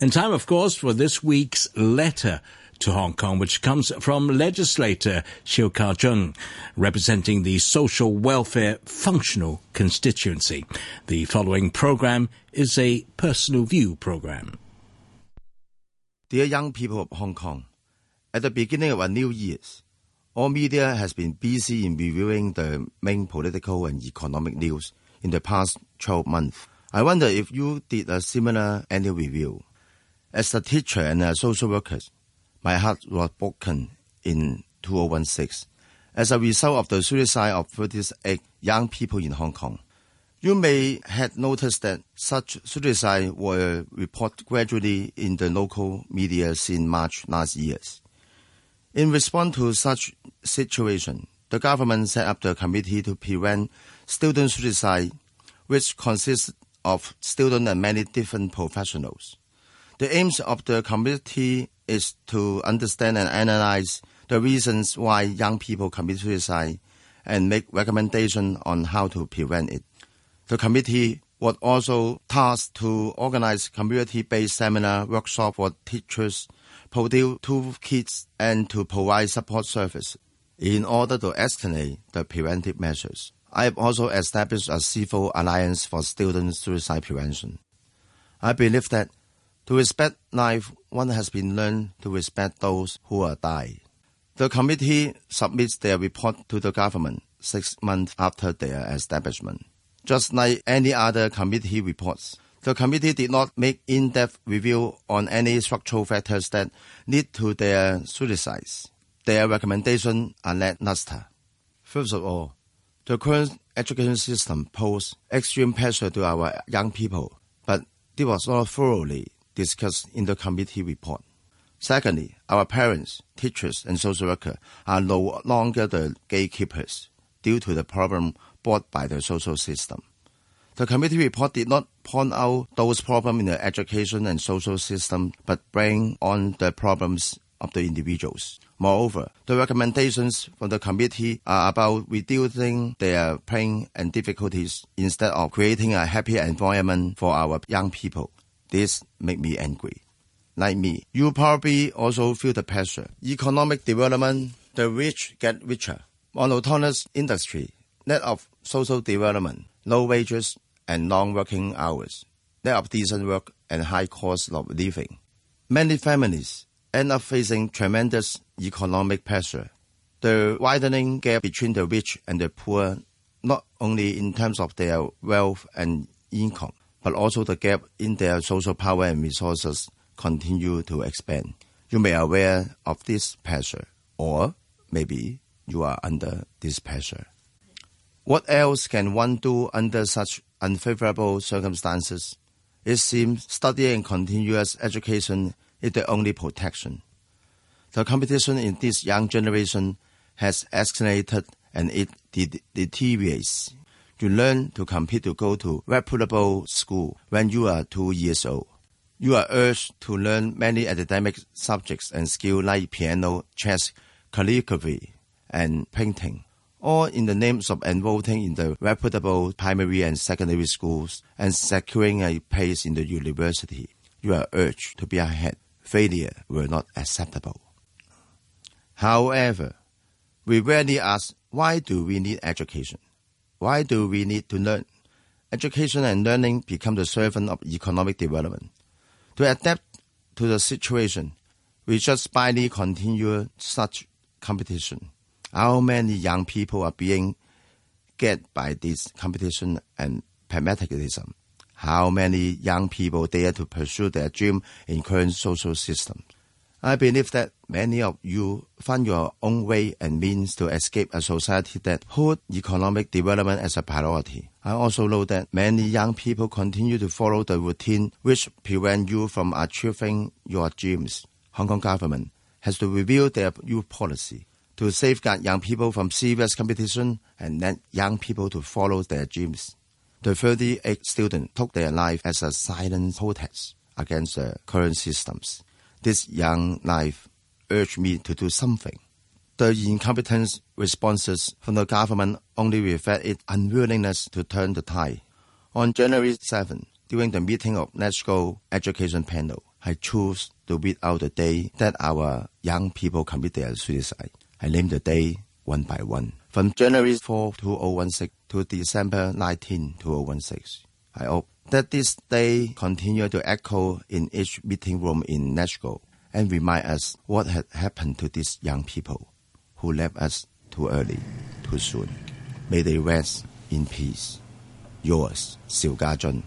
In time, of course, for this week's letter to Hong Kong, which comes from legislator Shiu Ka-chun, representing the Social Welfare Functional Constituency. The following program is a personal view program. Dear young people of Hong Kong, at the beginning of a new year, all media has been busy in reviewing the main political and economic news in the past 12 months. I wonder if you did a similar annual review. As a teacher and a social worker, my heart was broken in 2016 as a result of the suicide of 38 young people in Hong Kong. You may have noticed that such suicides were reported gradually in the local media since March last year. In response to such situation, the government set up the committee to prevent student suicide, which consists of students and many different professionals. The aims of the committee is to understand and analyze the reasons why young people commit suicide and make recommendations on how to prevent it. The committee was also tasked to organize community-based seminar workshop for teachers, produce toolkits, and to provide support service in order to escalate the preventive measures. I have also established a civil alliance for student suicide prevention. I believe that to respect life, one has been learned to respect those who are dying. The committee submits their report to the government six months after their establishment. Just like any other committee reports, the committee did not make in-depth review on any structural factors that lead to their suicides. Their recommendations are lackluster. First of all, the current education system poses extreme pressure to our young people, but this was not thoroughly discussed in the committee report. Secondly, our parents, teachers, and social workers are no longer the gatekeepers due to the problem brought by the social system. The committee report did not point out those problems in the education and social system, but bring on the problems of the individuals. Moreover, the recommendations from the committee are about reducing their pain and difficulties instead of creating a happy environment for our young people. This make me angry. Like me, you probably also feel the pressure. Economic development, the rich get richer. Monotonous industry, lack of social development, low wages and long working hours, lack of decent work and high cost of living. Many families end up facing tremendous economic pressure. The widening gap between the rich and the poor, not only in terms of their wealth and income, but also the gap in their social power and resources continue to expand. You may be aware of this pressure, or maybe you are under this pressure. What else can one do under such unfavorable circumstances? It seems study and continuous education is the only protection. The competition in this young generation has escalated and it deteriorates you learn to compete to go to reputable school when you are two years old. You are urged to learn many academic subjects and skills like piano, chess, calligraphy, and painting, all in the names of enrolling in the reputable primary and secondary schools and securing a place in the university. You are urged to be ahead. Failure were not acceptable. However, we rarely ask, why do we need education? Why do we need to learn? Education and learning become the servant of economic development. To adapt to the situation, we just blindly continue such competition. How many young people are being get by this competition and pragmatism? How many young people dare to pursue their dream in current social system? I believe that many of you find your own way and means to escape a society that put economic development as a priority. I also know that many young people continue to follow the routine which prevent you from achieving your dreams. Hong Kong government has to review their youth policy to safeguard young people from serious competition and let young people to follow their dreams. The 38 students took their life as a silent protest against the current systems this young life urged me to do something. The incompetent responses from the government only reflect its unwillingness to turn the tide. On January 7, during the meeting of National Education Panel, I chose to read out the day that our young people commit their suicide. I named the day one by one. From January 4, 2016 to December 19, 2016. I hope that this day continue to echo in each meeting room in Nashville and remind us what had happened to these young people who left us too early, too soon. May they rest in peace. Yours, Xiao Jun.